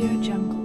Audio Jungle.